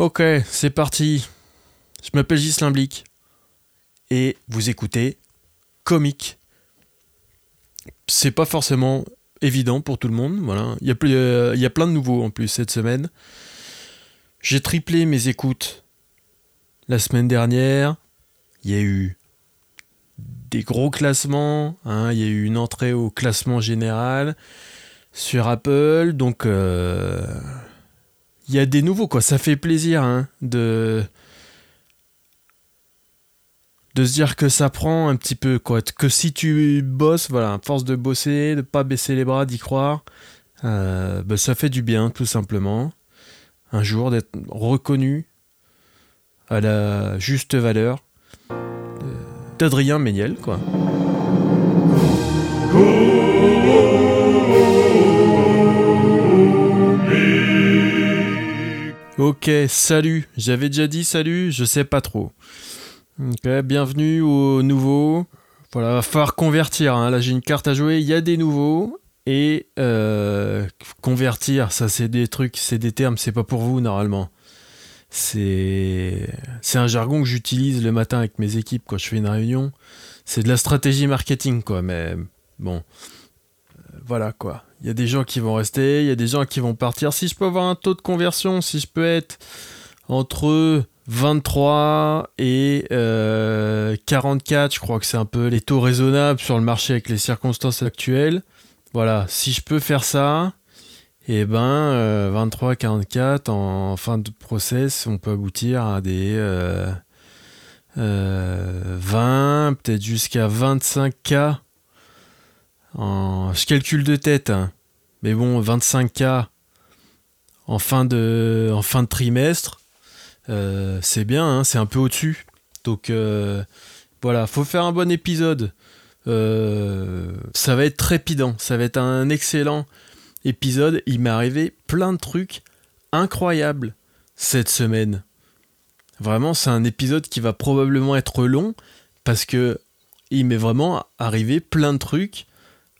Ok, c'est parti. Je m'appelle Gislain Blic et vous écoutez Comique. C'est pas forcément évident pour tout le monde, voilà. Il y, a plus- euh, il y a plein de nouveaux en plus cette semaine. J'ai triplé mes écoutes la semaine dernière. Il y a eu des gros classements. hein. Il y a eu une entrée au classement général sur Apple. Donc, euh, il y a des nouveaux, quoi. Ça fait plaisir hein, de de se dire que ça prend un petit peu, quoi. Que si tu bosses, voilà, force de bosser, de pas baisser les bras, d'y croire, euh, bah, ça fait du bien, tout simplement. Un jour d'être reconnu à la juste valeur d'Adrien Méniel, quoi. Ok, salut. J'avais déjà dit salut, je sais pas trop. Ok, bienvenue aux nouveaux. Voilà, va falloir convertir. hein. Là, j'ai une carte à jouer. Il y a des nouveaux. Et euh, convertir, ça, c'est des trucs, c'est des termes, c'est pas pour vous normalement. C'est c'est un jargon que j'utilise le matin avec mes équipes quand je fais une réunion. C'est de la stratégie marketing, quoi. Mais bon, Euh, voilà, quoi. Il y a des gens qui vont rester, il y a des gens qui vont partir. Si je peux avoir un taux de conversion, si je peux être entre 23 et euh, 44, je crois que c'est un peu les taux raisonnables sur le marché avec les circonstances actuelles. Voilà, si je peux faire ça, et ben euh, 23-44 en fin de process, on peut aboutir à des euh, euh, 20, peut-être jusqu'à 25K. Je calcule de tête, hein. mais bon, 25K en fin de, en fin de trimestre, euh, c'est bien, hein, c'est un peu au-dessus. Donc euh, voilà, faut faire un bon épisode. Euh, ça va être trépidant, ça va être un excellent épisode. Il m'est arrivé plein de trucs incroyables cette semaine. Vraiment, c'est un épisode qui va probablement être long parce que il m'est vraiment arrivé plein de trucs,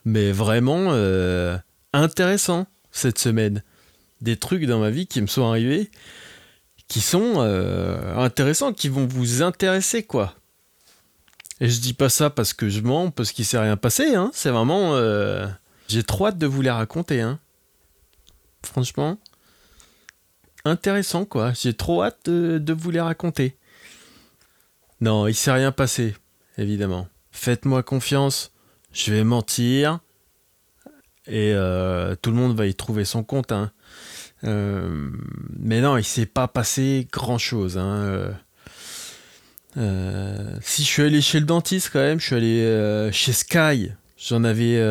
mais vraiment euh, intéressants cette semaine. Des trucs dans ma vie qui me sont arrivés qui sont euh, intéressants, qui vont vous intéresser, quoi. Et je dis pas ça parce que je mens, parce qu'il s'est rien passé, hein. C'est vraiment. euh, J'ai trop hâte de vous les raconter, hein. Franchement. Intéressant, quoi. J'ai trop hâte de, de vous les raconter. Non, il s'est rien passé, évidemment. Faites-moi confiance, je vais mentir. Et euh, tout le monde va y trouver son compte, hein. Euh, mais non, il s'est pas passé grand chose. Hein. Euh, si je suis allé chez le dentiste quand même, je suis allé chez Sky. J'en avais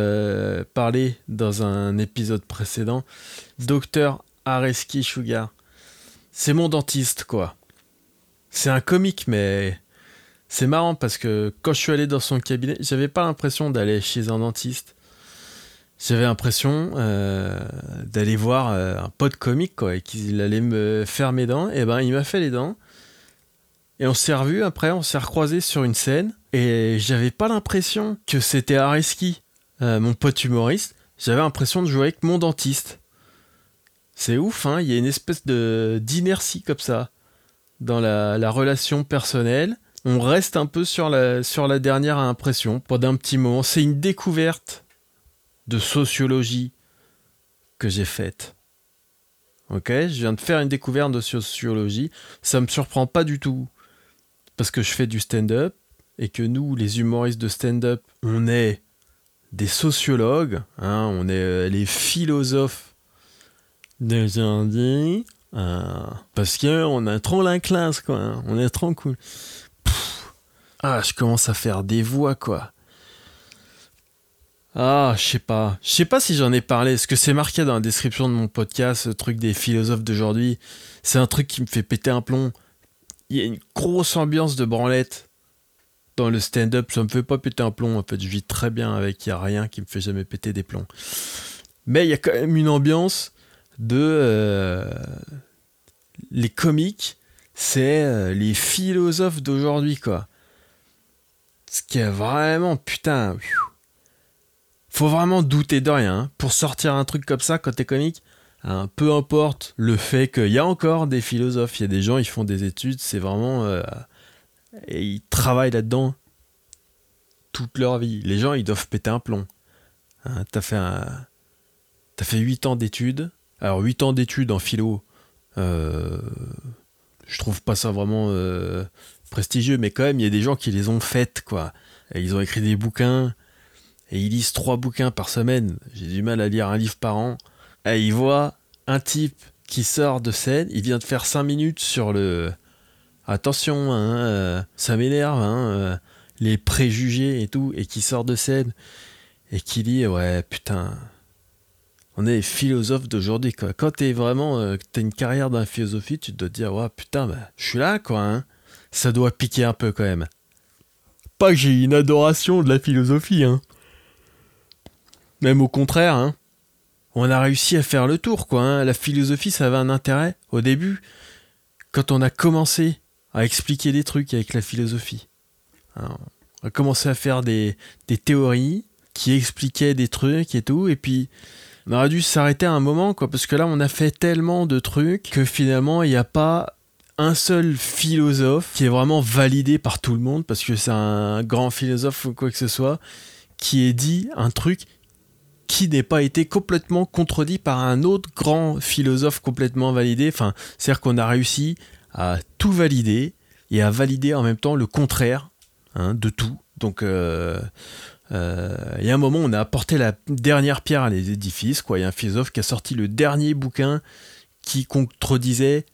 parlé dans un épisode précédent. Docteur Areski Sugar. C'est mon dentiste, quoi. C'est un comique, mais c'est marrant parce que quand je suis allé dans son cabinet, j'avais pas l'impression d'aller chez un dentiste. J'avais l'impression euh, d'aller voir euh, un pote comique, quoi, et qu'il allait me faire mes dents. Et ben, il m'a fait les dents. Et on s'est revus après, on s'est recroisés sur une scène. Et j'avais pas l'impression que c'était Areski, euh, mon pote humoriste. J'avais l'impression de jouer avec mon dentiste. C'est ouf, hein. Il y a une espèce de d'inertie comme ça dans la, la relation personnelle. On reste un peu sur la, sur la dernière impression pendant un petit moment. C'est une découverte de sociologie que j'ai faite. Ok, je viens de faire une découverte de sociologie. Ça me surprend pas du tout parce que je fais du stand-up et que nous, les humoristes de stand-up, on est des sociologues, hein, on est euh, les philosophes d'aujourd'hui. euh, parce que on a trop la classe, quoi. hein, on est trop cool. Ah, je commence à faire des voix, quoi. Ah, je sais pas. Je sais pas si j'en ai parlé. Est-ce que c'est marqué dans la description de mon podcast, ce truc des philosophes d'aujourd'hui C'est un truc qui me fait péter un plomb. Il y a une grosse ambiance de branlette dans le stand-up. Ça me fait pas péter un plomb. En fait, je vis très bien avec. Il y a rien qui me fait jamais péter des plombs. Mais il y a quand même une ambiance de euh, les comiques. C'est euh, les philosophes d'aujourd'hui, quoi. Ce qui est vraiment putain. Faut vraiment douter de rien. hein. Pour sortir un truc comme ça quand t'es comique, Hein, peu importe le fait qu'il y a encore des philosophes, il y a des gens, ils font des études, c'est vraiment. Euh, et ils travaillent là-dedans toute leur vie. Les gens, ils doivent péter un plomb. Hein, t'as fait fait 8 ans d'études. Alors, 8 ans d'études en philo, euh, je trouve pas ça vraiment euh, prestigieux, mais quand même, il y a des gens qui les ont faites, quoi. Et ils ont écrit des bouquins, et ils lisent 3 bouquins par semaine. J'ai du mal à lire un livre par an. Et ils voient un type qui sort de scène, il vient de faire 5 minutes sur le. Attention, hein, euh, ça m'énerve, hein, les préjugés et tout, et qui sort de scène, et qui dit Ouais, putain, on est philosophe d'aujourd'hui quoi. Quand t'es vraiment euh, t'as une carrière dans la philosophie, tu te dois dire ouais putain bah, je suis là quoi. Hein. Ça doit piquer un peu quand même. Pas que j'ai une adoration de la philosophie hein. Même au contraire hein. On a réussi à faire le tour quoi. Hein. La philosophie ça avait un intérêt au début quand on a commencé à expliquer des trucs avec la philosophie. on a commencé à faire des, des théories qui expliquaient des trucs et tout et puis on aurait dû s'arrêter à un moment, quoi, parce que là, on a fait tellement de trucs que finalement, il n'y a pas un seul philosophe qui est vraiment validé par tout le monde, parce que c'est un grand philosophe ou quoi que ce soit, qui ait dit un truc qui n'ait pas été complètement contredit par un autre grand philosophe complètement validé. Enfin, c'est-à-dire qu'on a réussi à tout valider et à valider en même temps le contraire hein, de tout. Donc, euh, euh, il y a un moment, on a apporté la dernière pierre à l'édifice. Il y a un philosophe qui a sorti le dernier bouquin qui contredisait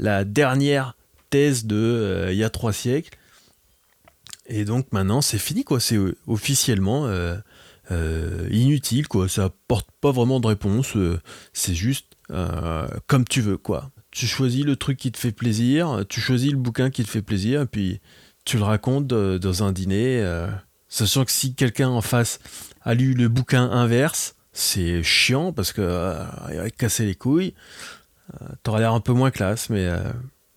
la dernière thèse de euh, il y a trois siècles. Et donc maintenant, c'est fini, quoi. C'est euh, officiellement inutile, quoi. Ça apporte pas vraiment de réponse. c'est juste comme tu veux, quoi. Tu choisis le truc qui te fait plaisir, tu choisis le bouquin qui te fait plaisir, et puis tu le racontes dans un dîner. Sachant que si quelqu'un en face a lu le bouquin inverse, c'est chiant parce que euh, il va casser les couilles. Euh, t'auras l'air un peu moins classe, mais euh,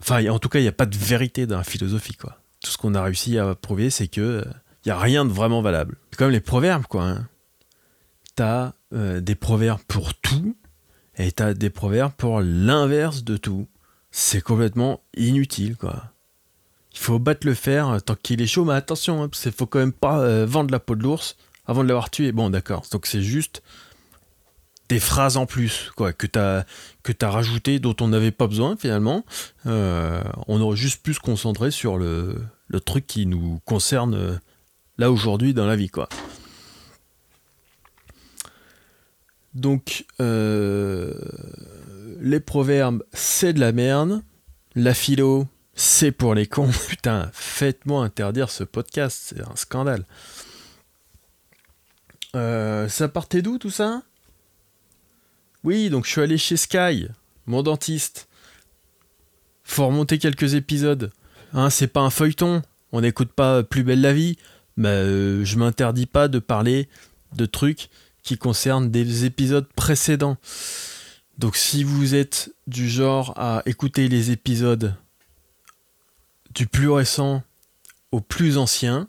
enfin, en tout cas, il n'y a pas de vérité dans la philosophie, quoi. Tout ce qu'on a réussi à prouver, c'est que il y a rien de vraiment valable. C'est comme les proverbes, quoi. Hein. T'as des proverbes pour tout et t'as des proverbes pour l'inverse de tout. C'est complètement inutile, quoi. Il faut battre le fer tant qu'il est chaud, mais attention, il hein, faut quand même pas euh, vendre la peau de l'ours avant de l'avoir tué. Bon, d'accord. Donc c'est juste des phrases en plus, quoi, que tu as, que as rajouté, dont on n'avait pas besoin finalement. Euh, on aurait juste pu se concentrer sur le, truc qui nous concerne euh, là aujourd'hui dans la vie, quoi. Donc, les proverbes, c'est de la merde. La philo, c'est pour les cons. Putain, faites-moi interdire ce podcast, c'est un scandale. Euh, ça partait d'où tout ça? Oui, donc je suis allé chez Sky, mon dentiste. Faut remonter quelques épisodes. Hein, c'est pas un feuilleton, on n'écoute pas Plus belle la vie, mais euh, je m'interdis pas de parler de trucs qui concernent des épisodes précédents. Donc si vous êtes du genre à écouter les épisodes du plus récent au plus ancien,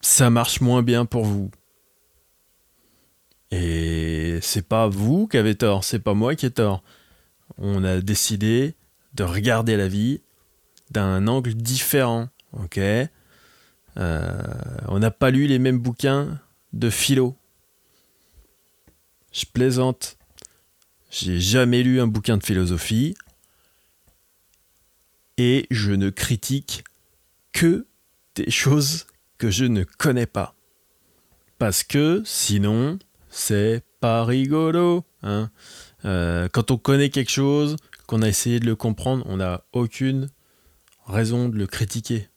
ça marche moins bien pour vous. Et c'est pas vous qui avez tort, c'est pas moi qui ai tort. On a décidé de regarder la vie d'un angle différent, ok? Euh, On n'a pas lu les mêmes bouquins de philo. Je plaisante. J'ai jamais lu un bouquin de philosophie et je ne critique que des choses que je ne connais pas. Parce que sinon, c'est pas rigolo. Hein. Euh, quand on connaît quelque chose, qu'on a essayé de le comprendre, on n'a aucune raison de le critiquer.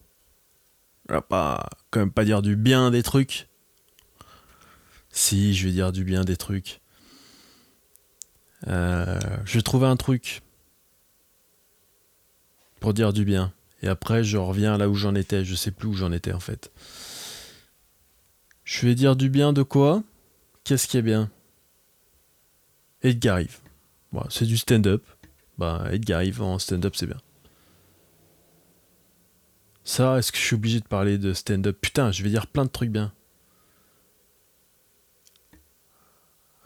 On va pas, quand même pas dire du bien des trucs. Si, je vais dire du bien des trucs. Euh, je vais trouver un truc pour dire du bien. Et après, je reviens là où j'en étais. Je sais plus où j'en étais en fait. Je vais dire du bien de quoi? Qu'est-ce qui est bien? Edgar Yves. c'est du stand-up. Bah, Edgar Yves en stand-up, c'est bien. Ça, est-ce que je suis obligé de parler de stand-up? Putain, je vais dire plein de trucs bien.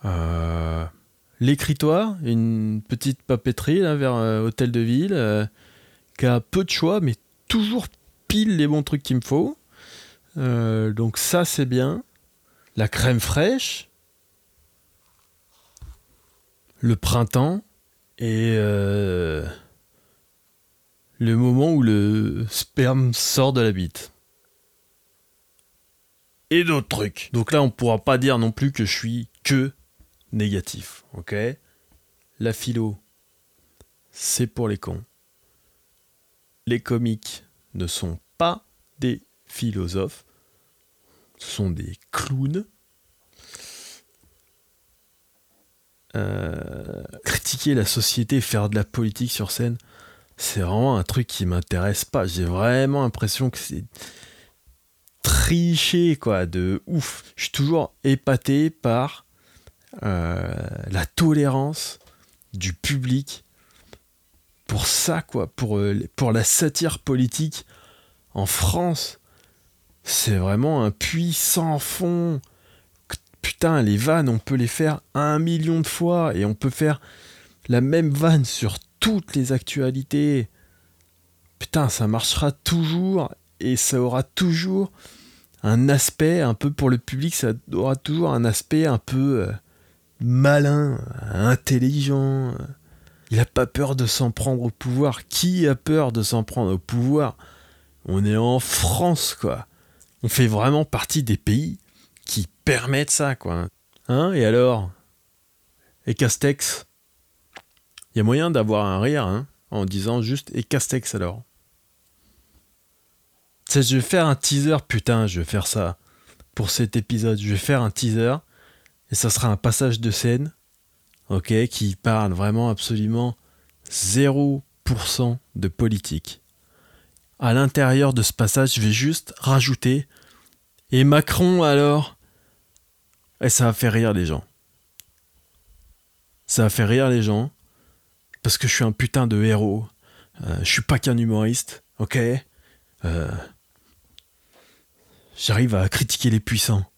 Euh, l'écritoire, une petite papeterie là, vers euh, Hôtel de Ville, euh, qui a peu de choix, mais toujours pile les bons trucs qu'il me faut. Donc ça c'est bien. La crème fraîche, le printemps et le moment où le sperme sort de la bite. Et d'autres trucs. Donc là on pourra pas dire non plus que je suis que négatif, ok? La philo, c'est pour les cons. Les comiques ne sont pas des philosophes, ce sont des clowns. Euh, critiquer la société, faire de la politique sur scène, c'est vraiment un truc qui m'intéresse pas. J'ai vraiment l'impression que c'est triché, quoi, de ouf. Je suis toujours épaté par euh, la tolérance du public pour ça, quoi, pour, euh, pour la satire politique en France. C'est vraiment un puits sans fond. Putain, les vannes, on peut les faire un million de fois et on peut faire la même vanne sur toutes les actualités. Putain, ça marchera toujours et ça aura toujours un aspect un peu pour le public, ça aura toujours un aspect un peu euh, malin, intelligent. Il n'a pas peur de s'en prendre au pouvoir. Qui a peur de s'en prendre au pouvoir? On est en France, quoi. On fait vraiment partie des pays qui permettent ça, quoi. Hein Et alors? Et Castex? Il y a moyen d'avoir un rire, hein, en disant juste Et Castex alors? Je vais faire un teaser, putain, je vais faire ça. Pour cet épisode, je vais faire un teaser et ça sera un passage de scène, ok, qui parle vraiment absolument 0% de politique. À l'intérieur de ce passage, je vais juste rajouter et Macron alors? Et ça va faire rire les gens. Ça va faire rire les gens parce que je suis un putain de héros. Euh, je suis pas qu'un humoriste, ok? Euh, J'arrive à critiquer les puissants.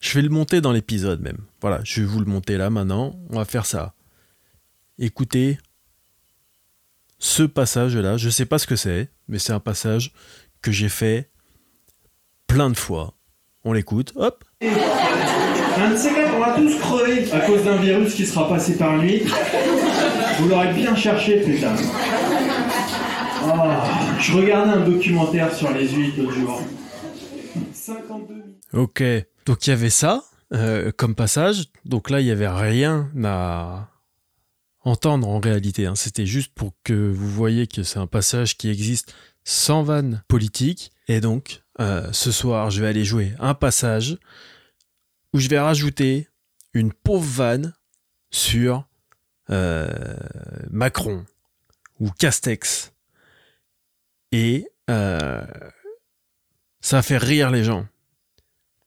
Je vais le monter dans l'épisode même. Voilà, je vais vous le monter là maintenant. On va faire ça. Écoutez ce passage-là. Je ne sais pas ce que c'est, mais c'est un passage que j'ai fait plein de fois. On l'écoute. Hop. Un de ces quatre, on va tous crever à cause d'un virus qui sera passé par lui. Vous l'aurez bien cherché, putain. Oh, je regardais un documentaire sur les huîtres l'autre jour. 52 Ok. Donc il y avait ça euh, comme passage. Donc là, il n'y avait rien à entendre en réalité. Hein. C'était juste pour que vous voyez que c'est un passage qui existe sans vanne politique. Et donc, euh, ce soir, je vais aller jouer un passage où je vais rajouter une pauvre vanne sur euh, Macron ou Castex. Et ça va faire rire les gens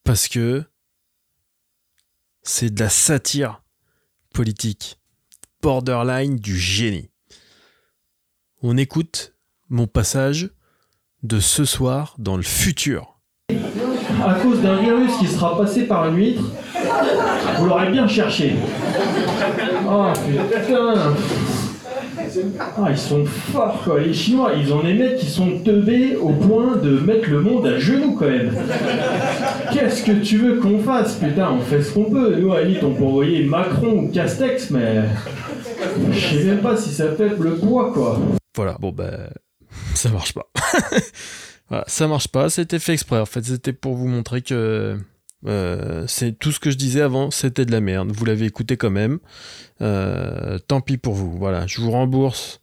parce que c'est de la satire politique, borderline du génie. On écoute mon passage de ce soir dans le futur. À cause d'un virus qui sera passé par une huître, vous l'aurez bien cherché. Oh putain ah, ils sont forts, quoi. Les Chinois, ils ont des mecs qui sont teubés au point de mettre le monde à genoux, quand même. Qu'est-ce que tu veux qu'on fasse Putain, on fait ce qu'on peut. Nous, à la on peut envoyer Macron ou Castex, mais. Je sais même pas si ça fait le poids, quoi. Voilà, bon, ben. Ça marche pas. ça marche pas. C'était fait exprès. En fait, c'était pour vous montrer que euh, c'est tout ce que je disais avant, c'était de la merde. Vous l'avez écouté quand même. Euh, tant pis pour vous. Voilà, je vous rembourse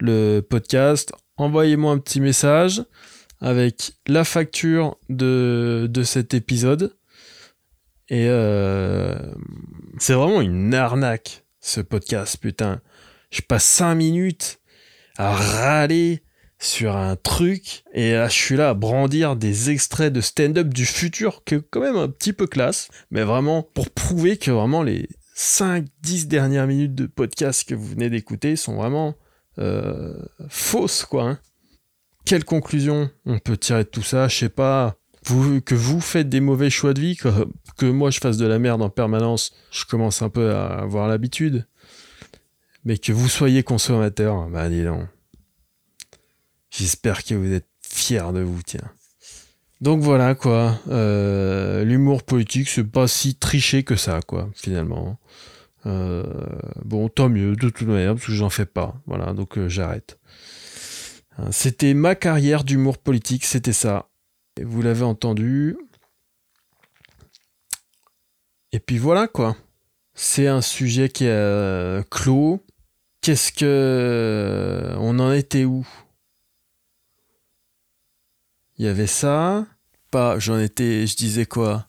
le podcast. Envoyez-moi un petit message avec la facture de, de cet épisode. Et euh, c'est vraiment une arnaque, ce podcast, putain. Je passe 5 minutes à râler sur un truc et là je suis là à brandir des extraits de stand-up du futur que quand même un petit peu classe mais vraiment pour prouver que vraiment les 5-10 dernières minutes de podcast que vous venez d'écouter sont vraiment euh, fausses quoi hein. quelle conclusion on peut tirer de tout ça? Je sais pas vous, que vous faites des mauvais choix de vie, que, que moi je fasse de la merde en permanence, je commence un peu à avoir l'habitude. Mais que vous soyez consommateur, bah dis donc. J'espère que vous êtes fiers de vous, tiens. Donc voilà quoi, euh, l'humour politique c'est pas si triché que ça quoi finalement. Euh, bon tant mieux de toute manière parce que j'en fais pas, voilà donc euh, j'arrête. Hein, c'était ma carrière d'humour politique, c'était ça. Vous l'avez entendu. Et puis voilà quoi. C'est un sujet qui est clos. Qu'est-ce que on en était où? Il y avait ça. Pas, j'en étais, je disais quoi?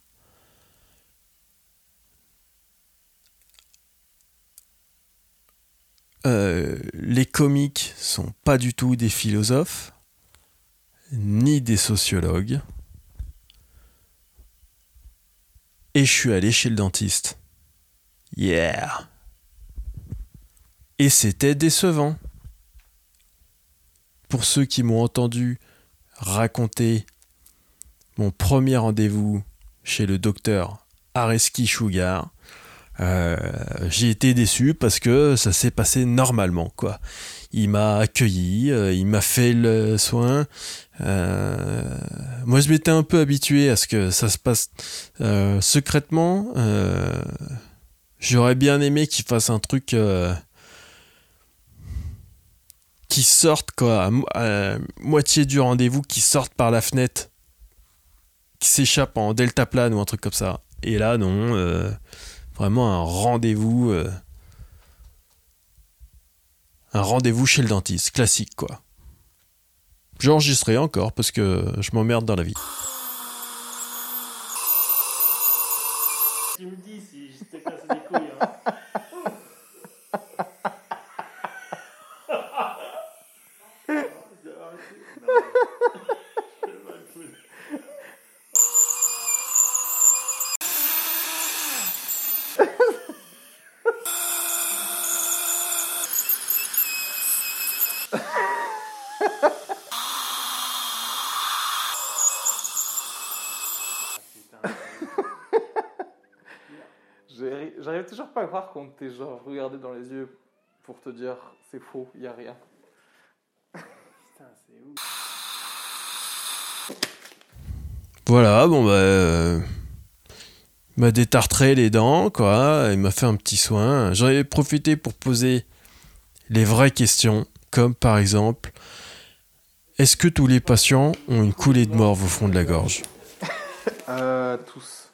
Euh, Les comiques sont pas du tout des philosophes, ni des sociologues. Et je suis allé chez le dentiste. Yeah! Et c'était décevant. Pour ceux qui m'ont entendu raconter mon premier rendez-vous chez le docteur Areski Sugar. Euh, j'ai été déçu parce que ça s'est passé normalement quoi. Il m'a accueilli, euh, il m'a fait le soin. Euh, moi je m'étais un peu habitué à ce que ça se passe secrètement. J'aurais bien aimé qu'il fasse un truc qui sortent quoi, à, moitié du rendez-vous, qui sortent par la fenêtre, qui s'échappent en deltaplane ou un truc comme ça. Et là, non, euh, vraiment un rendez-vous, euh, un rendez-vous chez le dentiste, classique quoi. J'enregistrerai encore parce que je m'emmerde dans la vie. Tu me dis si je t'ai cassé des couilles. Hein. J'arrive toujours pas à croire qu'on t'ait genre regardé dans les yeux pour te dire c'est faux, y a rien. Putain, c'est ouf. Voilà, bon bah. Euh, il m'a détartré les dents, quoi. Il m'a fait un petit soin. J'en ai profité pour poser les vraies questions, comme par exemple est-ce que tous les patients ont une coulée de morve au fond de la gorge? Euh, Tous.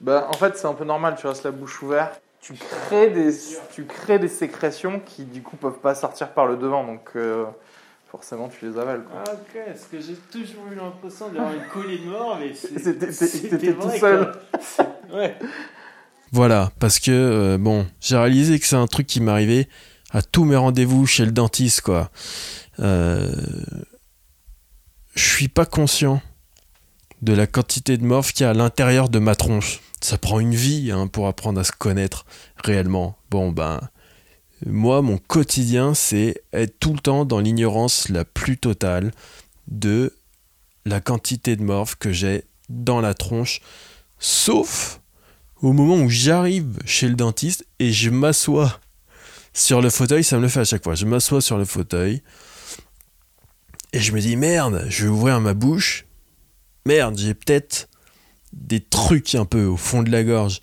Bah, en fait, c'est un peu normal, tu restes la bouche ouverte. Tu crées, des, tu crées des sécrétions qui, du coup, peuvent pas sortir par le devant. Donc, euh, forcément, tu les avales. Ah, ok, parce que j'ai toujours eu l'impression d'avoir une coulée de morve. C'était tout seul. ouais. Voilà, parce que, euh, bon, j'ai réalisé que c'est un truc qui m'arrivait à tous mes rendez-vous chez le dentiste, quoi. Euh, je suis pas conscient de la quantité de morph qu'il y a à l'intérieur de ma tronche. Ça prend une vie hein, pour apprendre à se connaître réellement. Bon, ben, moi, mon quotidien, c'est être tout le temps dans l'ignorance la plus totale de la quantité de morph que j'ai dans la tronche, sauf au moment où j'arrive chez le dentiste et je m'assois sur le fauteuil, ça me le fait à chaque fois. Je m'assois sur le fauteuil, et je me dis, merde, je vais ouvrir ma bouche. Merde, j'ai peut-être des trucs un peu au fond de la gorge.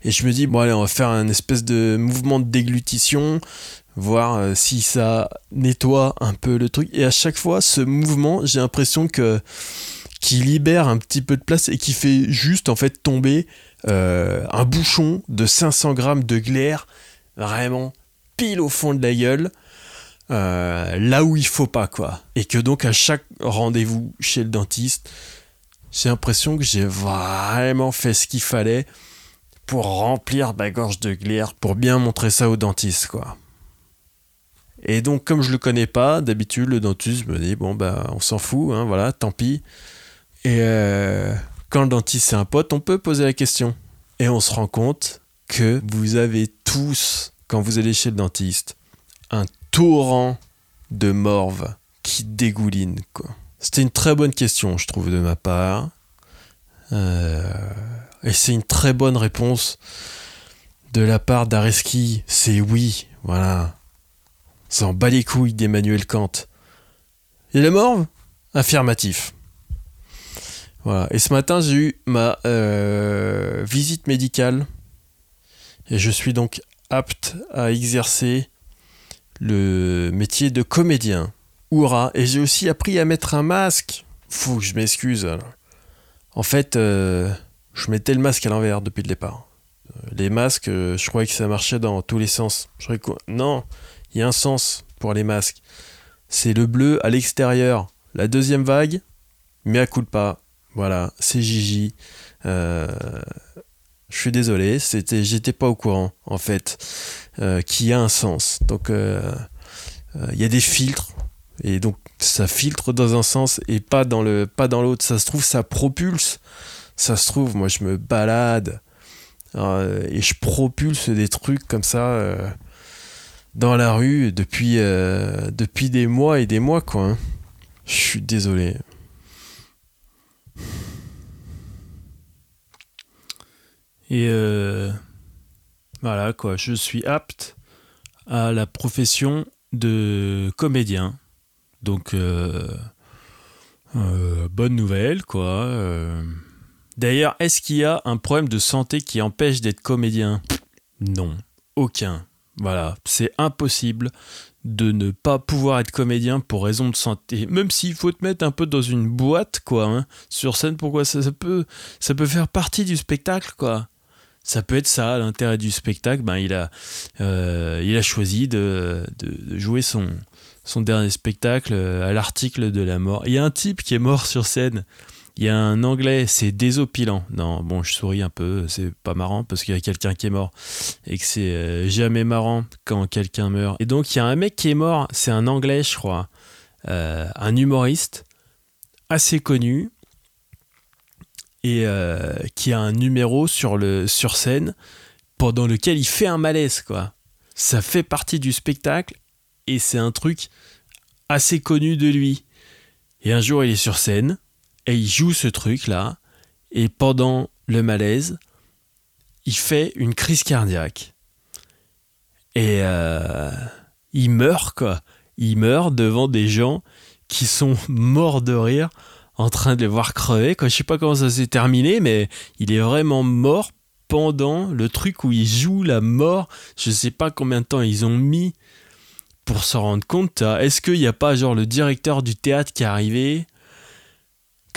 Et je me dis, bon allez, on va faire un espèce de mouvement de déglutition, voir euh, si ça nettoie un peu le truc. Et à chaque fois, ce mouvement, j'ai l'impression que qui libère un petit peu de place et qui fait juste en fait tomber euh, un bouchon de 500 grammes de glaire vraiment pile au fond de la gueule. Euh, là où il faut pas quoi. Et que donc à chaque rendez-vous chez le dentiste, j'ai l'impression que j'ai vraiment fait ce qu'il fallait pour remplir ma gorge de glaire, pour bien montrer ça au dentiste quoi. Et donc comme je le connais pas, d'habitude le dentiste me dit bon bah on s'en fout, hein, voilà, tant pis. Et euh, quand le dentiste c'est un pote, on peut poser la question. Et on se rend compte que vous avez tous, quand vous allez chez le dentiste, un torrent de morve qui dégouline, quoi. C'était une très bonne question, je trouve, de ma part. Euh, et c'est une très bonne réponse de la part d'Areski. C'est oui, voilà. Ça en bat les couilles d'Emmanuel Kant. Il est mort Affirmatif. Voilà. Et ce matin, j'ai eu ma euh, visite médicale. Et je suis donc apte à exercer le métier de comédien. Hurrah Et j'ai aussi appris à mettre un masque. Que je m'excuse. En fait, euh, je mettais le masque à l'envers depuis le départ. Euh, les masques, euh, je croyais que ça marchait dans tous les sens. Non, il y a un sens pour les masques. C'est le bleu à l'extérieur. La deuxième vague, mais à coup de pas. Voilà, c'est Gigi. je suis désolé, j'étais pas au courant en fait, qui a un sens. Donc il y a des filtres et donc ça filtre dans un sens et pas dans le pas dans l'autre. Ça se trouve ça propulse. Ça se trouve moi je me balade euh, et je propulse des trucs comme ça euh, dans la rue depuis euh, depuis des mois et des mois. Hein. Je suis désolé. Et voilà quoi, je suis apte à la profession de comédien. Donc, euh, euh, bonne nouvelle, quoi. Euh. D'ailleurs, est-ce qu'il y a un problème de santé qui empêche d'être comédien? Non, aucun. Voilà, c'est impossible de ne pas pouvoir être comédien pour raison de santé. Même s'il faut te mettre un peu dans une boîte, quoi, hein. sur scène, pourquoi ça, peut, ça peut faire partie du spectacle, quoi? Ça peut être ça, l'intérêt du spectacle. Ben, il a, choisi de jouer son, son dernier spectacle euh, à l'article de la mort. Il y a un type qui est mort sur scène. Il y a un anglais, c'est désopilant. Non, bon, je souris un peu, c'est pas marrant parce qu'il y a quelqu'un qui est mort et que c'est euh, jamais marrant quand quelqu'un meurt. Et donc il y a un mec qui est mort, c'est un anglais, je crois, euh, un humoriste assez connu et qui a un numéro sur sur scène pendant lequel il fait un malaise quoi. Ça fait partie du spectacle et c'est un truc assez connu de lui. Et un jour, il est sur scène et il joue ce truc-là, et pendant le malaise, il fait une crise cardiaque. Et euh, il meurt, quoi. Il meurt devant des gens qui sont morts de rire, en train de les voir crever. Quoi. Je sais pas comment ça s'est terminé, mais il est vraiment mort pendant le truc où il joue la mort. Je sais pas combien de temps ils ont mis pour s'en rendre compte, est-ce qu'il n'y a pas genre le directeur du théâtre qui est arrivé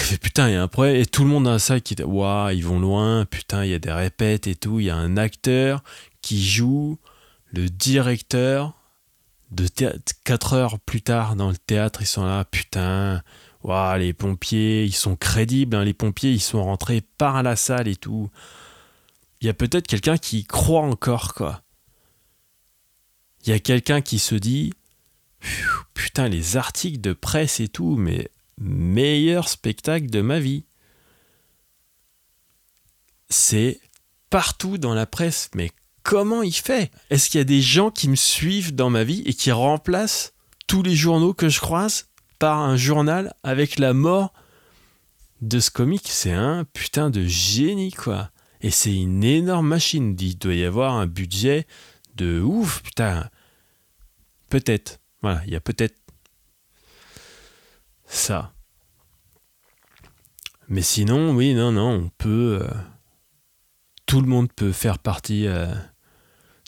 fait putain, il y a un problème, et tout le monde la salle qui dit waouh, ils vont loin, putain, il y a des répètes et tout, il y a un acteur qui joue le directeur de théâtre. Quatre heures plus tard dans le théâtre, ils sont là, putain, waouh, les pompiers, ils sont crédibles, hein, les pompiers, ils sont rentrés par la salle et tout. Il y a peut-être quelqu'un qui croit encore, quoi il y a quelqu'un qui se dit putain les articles de presse et tout mais meilleur spectacle de ma vie. C'est partout dans la presse mais comment il fait? Est-ce qu'il y a des gens qui me suivent dans ma vie et qui remplacent tous les journaux que je croise par un journal avec la mort de ce comique? C'est un putain de génie quoi. Et c'est une énorme machine. Il doit y avoir un budget de ouf, putain. Peut-être. Voilà, il y a peut-être ça. Mais sinon, oui, non, non, on peut. Euh, tout le monde peut faire partie euh,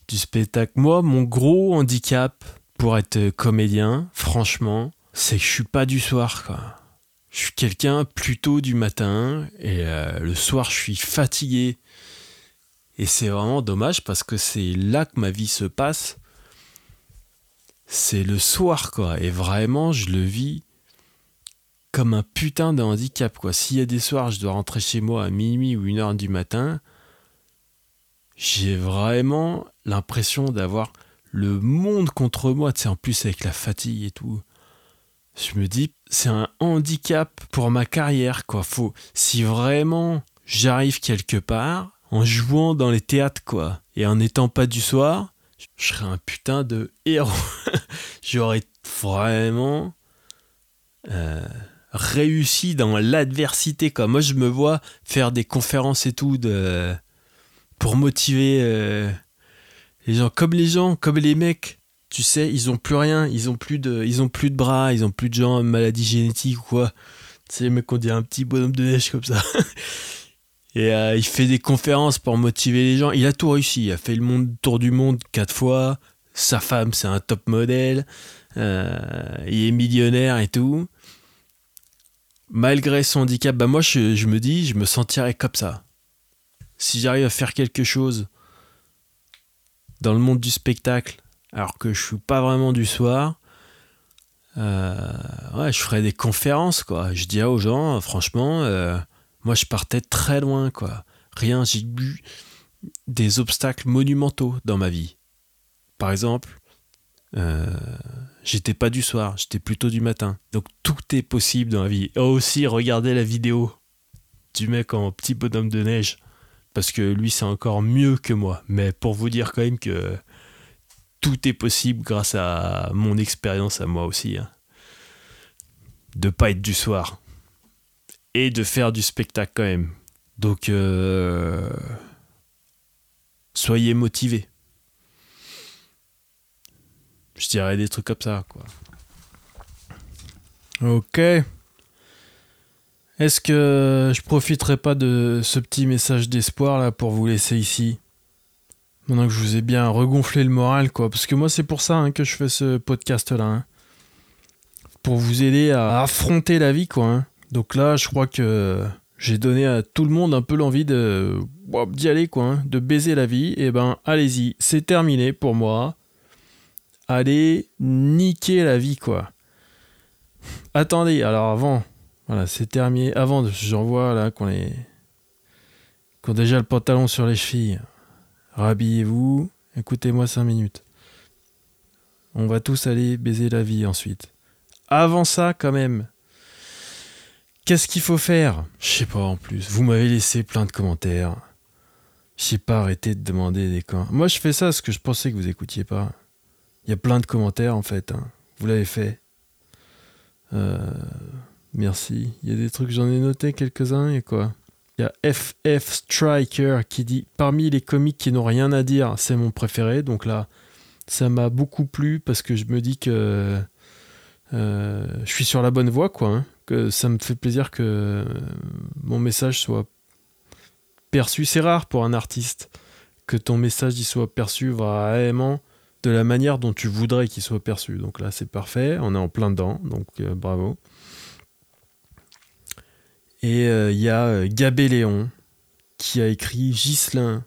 du spectacle. Moi, mon gros handicap pour être comédien, franchement, c'est que je suis pas du soir, quoi. Je suis quelqu'un plutôt du matin et euh, le soir, je suis fatigué et c'est vraiment dommage parce que c'est là que ma vie se passe. C'est le soir, quoi. Et vraiment, je le vis comme un putain de handicap, quoi. S'il y a des soirs, je dois rentrer chez moi à minuit ou une heure du matin, j'ai vraiment l'impression d'avoir le monde contre moi, tu sais, en plus avec la fatigue et tout. Je me dis, c'est un handicap pour ma carrière, quoi. Faut, si vraiment j'arrive quelque part, en jouant dans les théâtres, quoi. Et en n'étant pas du soir, je serais un putain de héros. J'aurais vraiment euh, réussi dans l'adversité. Quoi. Moi, je me vois faire des conférences et tout pour motiver euh, les gens. Comme les gens, comme les mecs. Tu sais, ils ont plus rien, ils ont plus de, ils ont plus de bras, ils ont plus de gens maladie génétique ou quoi. Sais, les mecs, on dirait un petit bonhomme de neige comme ça. Et euh, il fait des conférences pour motiver les gens. Il a tout réussi. Il a fait le tour du monde quatre fois. Sa femme, c'est un top modèle. Euh, il est millionnaire et tout. Malgré son handicap, bah moi je, me dis, je me sentirais comme ça. Si j'arrive à faire quelque chose dans le monde du spectacle, alors que je suis pas vraiment du soir, euh, ouais, je ferais des conférences, quoi. Je dirais aux gens, franchement, moi je partais très loin, quoi. Rien, j'ai eu des obstacles monumentaux dans ma vie. Par exemple, euh, j'étais pas du soir, j'étais plutôt du matin. Donc tout est possible dans la vie. Et aussi, regardez la vidéo du mec en petit bonhomme de neige. Parce que lui, c'est encore mieux que moi. Mais pour vous dire quand même que tout est possible grâce à mon expérience à moi aussi. Hein. De pas être du soir. Et de faire du spectacle quand même. Donc, euh, soyez motivés. Je dirais des trucs comme ça, quoi. Ok. Est-ce que je profiterai pas de ce petit message d'espoir là pour vous laisser ici? Maintenant que je vous ai bien regonflé le moral, quoi. Parce que moi, c'est pour ça hein, que je fais ce podcast là. hein. Pour vous aider à affronter la vie, quoi. hein. Donc là, je crois que j'ai donné à tout le monde un peu l'envie de d'y aller, quoi. hein, de baiser la vie. Et ben, allez-y. C'est terminé pour moi. Allez niquer la vie, quoi. Attendez, alors avant, voilà, c'est terminé. Avant, j'en vois là qu'on est. qu'on a déjà le pantalon sur les chevilles. Rhabillez-vous, écoutez-moi 5 minutes. On va tous aller baiser la vie ensuite. Avant ça, quand même, qu'est-ce qu'il faut faire? Je sais pas en plus. Vous m'avez laissé plein de commentaires. Je sais pas arrêter de demander des camps. Moi, je fais ça parce que je pensais que vous écoutiez pas. Il y a plein de commentaires en fait. hein. Vous l'avez fait. Euh, merci. Il y a des trucs, j'en ai noté quelques-uns et quoi? Il y a FF Striker qui dit Parmi les comiques qui n'ont rien à dire, c'est mon préféré. Donc là, ça m'a beaucoup plu parce que je me dis que euh, je suis sur la bonne voie, quoi. hein. Ça me fait plaisir que mon message soit perçu. C'est rare pour un artiste que ton message y soit perçu vraiment de la manière dont tu voudrais qu'il soit perçu. Donc là, c'est parfait. On est en plein dedans. Donc euh, bravo. Et euh, il y a euh, Gabé Léon qui a écrit Ghislain,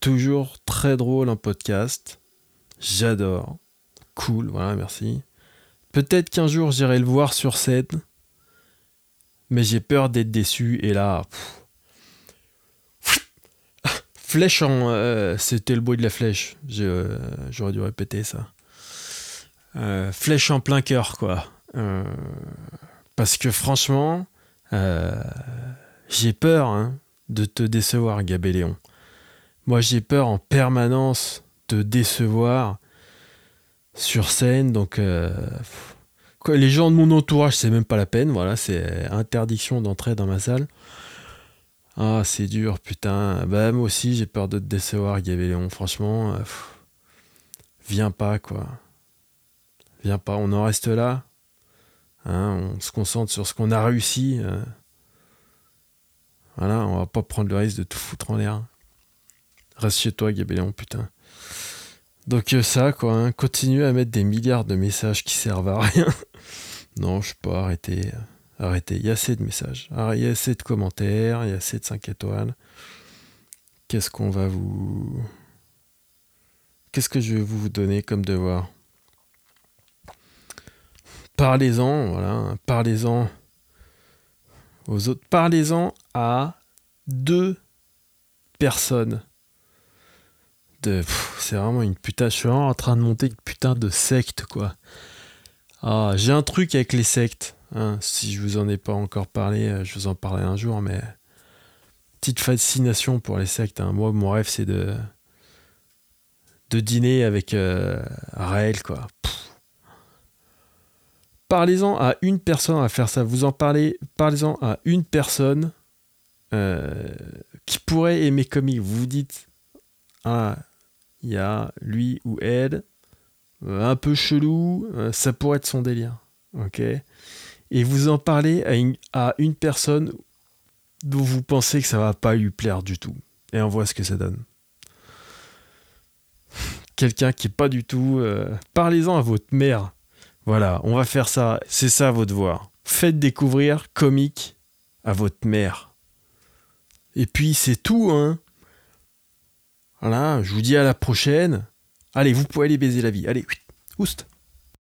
toujours très drôle en podcast. J'adore. Cool, voilà, merci. Peut-être qu'un jour j'irai le voir sur scène, mais j'ai peur d'être déçu. Et là, flèche en. euh, C'était le bruit de la flèche. Euh, J'aurais dû répéter ça. Euh, flèche en plein cœur, quoi. Parce que franchement, j'ai peur hein, de te décevoir, Gabé Léon. Moi, j'ai peur en permanence de décevoir sur scène. Donc, les gens de mon entourage, c'est même pas la peine. Voilà, c'est interdiction d'entrer dans ma salle. Ah, c'est dur, putain. Bah, moi aussi, j'ai peur de te décevoir, Gabé Léon. Franchement, euh, viens pas, quoi. Viens pas, on en reste là. Hein, on se concentre sur ce qu'on a réussi. euh. Voilà, on va pas prendre le risque de tout foutre en l'air. Reste chez toi, Gabéléon, putain. Donc euh, ça, quoi, hein, à mettre des milliards de messages qui servent à rien. non, je peux pas arrêter. Arrêtez, il y a assez de messages. Ah, Il y a assez de commentaires, il y a assez de 5 étoiles. Qu'est-ce qu'on va vous... Qu'est-ce que je vais vous donner comme devoir? Parlez-en, voilà, hein, parlez-en aux autres. Parlez-en à deux personnes. C'est vraiment une putain. Je suis en train de monter une putain de secte, quoi. Ah, j'ai un truc avec les sectes. hein, si je vous en ai pas encore parlé, euh, je vous en parlerai un jour, mais petite fascination pour les sectes. hein. Moi, mon rêve, c'est de de dîner avec euh, Raël, quoi. Parlez-en à une personne à faire ça. Vous en parlez, parlez-en à une personne euh, qui pourrait aimer comics. Vous vous dites, ah, il y a lui ou elle, un peu chelou, euh, ça pourrait être son délire. Ok? Et vous en parlez à une, personne dont vous pensez que ça va pas lui plaire du tout. Et on voit ce que ça donne. Quelqu'un qui est pas du tout. Parlez-en à votre mère. Voilà, on va faire ça. C'est ça votre devoir. Faites découvrir comique à votre mère. Et puis c'est tout, hein. Voilà, je vous dis à la prochaine. Allez, vous pouvez aller baiser la vie. Allez, oust.